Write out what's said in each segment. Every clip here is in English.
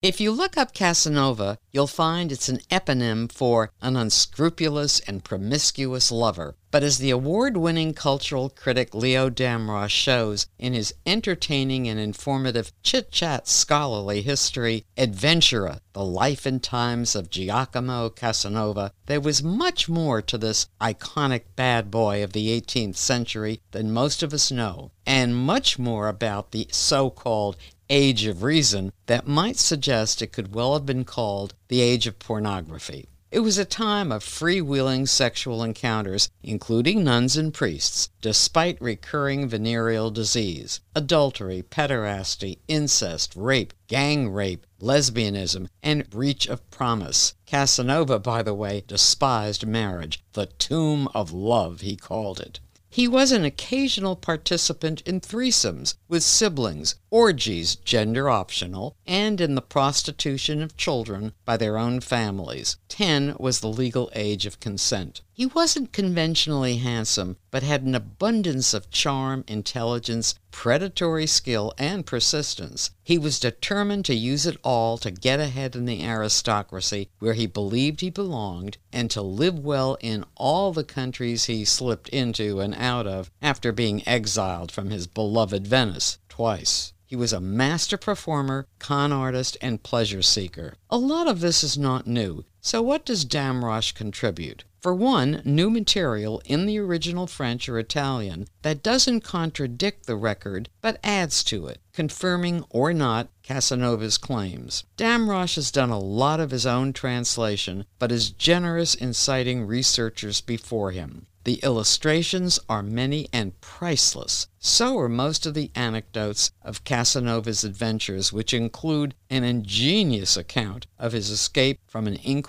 If you look up Casanova, you'll find it's an eponym for an unscrupulous and promiscuous lover. But as the award winning cultural critic Leo Damrosch shows in his entertaining and informative chit chat scholarly history, Adventurer, The Life and Times of Giacomo Casanova, there was much more to this iconic bad boy of the 18th century than most of us know, and much more about the so called age of reason that might suggest it could well have been called the age of pornography. It was a time of freewheeling sexual encounters, including nuns and priests, despite recurring venereal disease, adultery, pederasty, incest, rape, gang rape, lesbianism, and breach of promise. Casanova, by the way, despised marriage, the tomb of love, he called it. He was an occasional participant in threesomes with siblings, orgies, gender optional, and in the prostitution of children by their own families. Ten was the legal age of consent. He wasn't conventionally handsome, but had an abundance of charm, intelligence, predatory skill, and persistence. He was determined to use it all to get ahead in the aristocracy where he believed he belonged, and to live well in all the countries he slipped into and out of after being exiled from his beloved Venice twice. He was a master performer, con artist, and pleasure seeker. A lot of this is not new, so what does Damrosch contribute? For one, new material in the original French or Italian that doesn't contradict the record but adds to it, confirming or not Casanova's claims. Damrosch has done a lot of his own translation, but is generous in citing researchers before him. The illustrations are many and priceless. So are most of the anecdotes of Casanova's adventures, which include an ingenious account of his escape from an Inquisition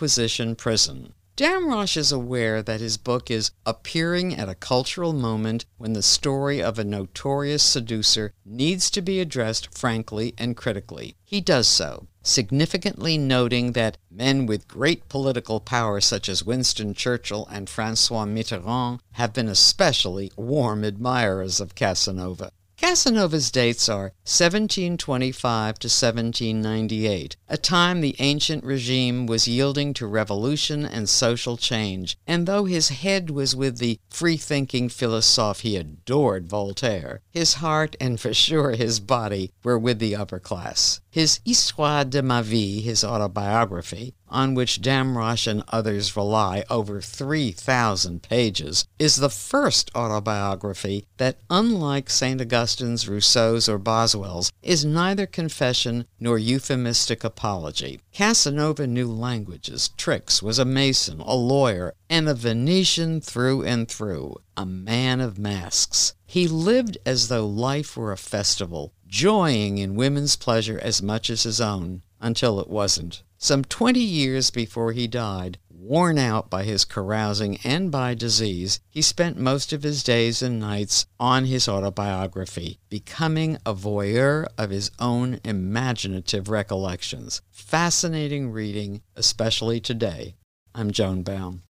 prison. Damrosch is aware that his book is appearing at a cultural moment when the story of a notorious seducer needs to be addressed frankly and critically. He does so, significantly noting that men with great political power, such as Winston Churchill and Francois Mitterrand, have been especially warm admirers of Casanova. Casanova's dates are 1725 to 1798, a time the ancient regime was yielding to revolution and social change, and though his head was with the free-thinking philosophe he adored Voltaire, his heart and for sure his body were with the upper class. His Histoire de ma vie, his autobiography, on which Damrosch and others rely over 3,000 pages, is the first autobiography that, unlike St. Augustine's, Rousseau's, or Boswell's, is neither confession nor euphemistic apology. Casanova knew languages, tricks, was a mason, a lawyer, and a Venetian through and through, a man of masks. He lived as though life were a festival, joying in women's pleasure as much as his own, until it wasn't. Some twenty years before he died, worn out by his carousing and by disease, he spent most of his days and nights on his autobiography, becoming a voyeur of his own imaginative recollections. Fascinating reading, especially today. I'm Joan Baum.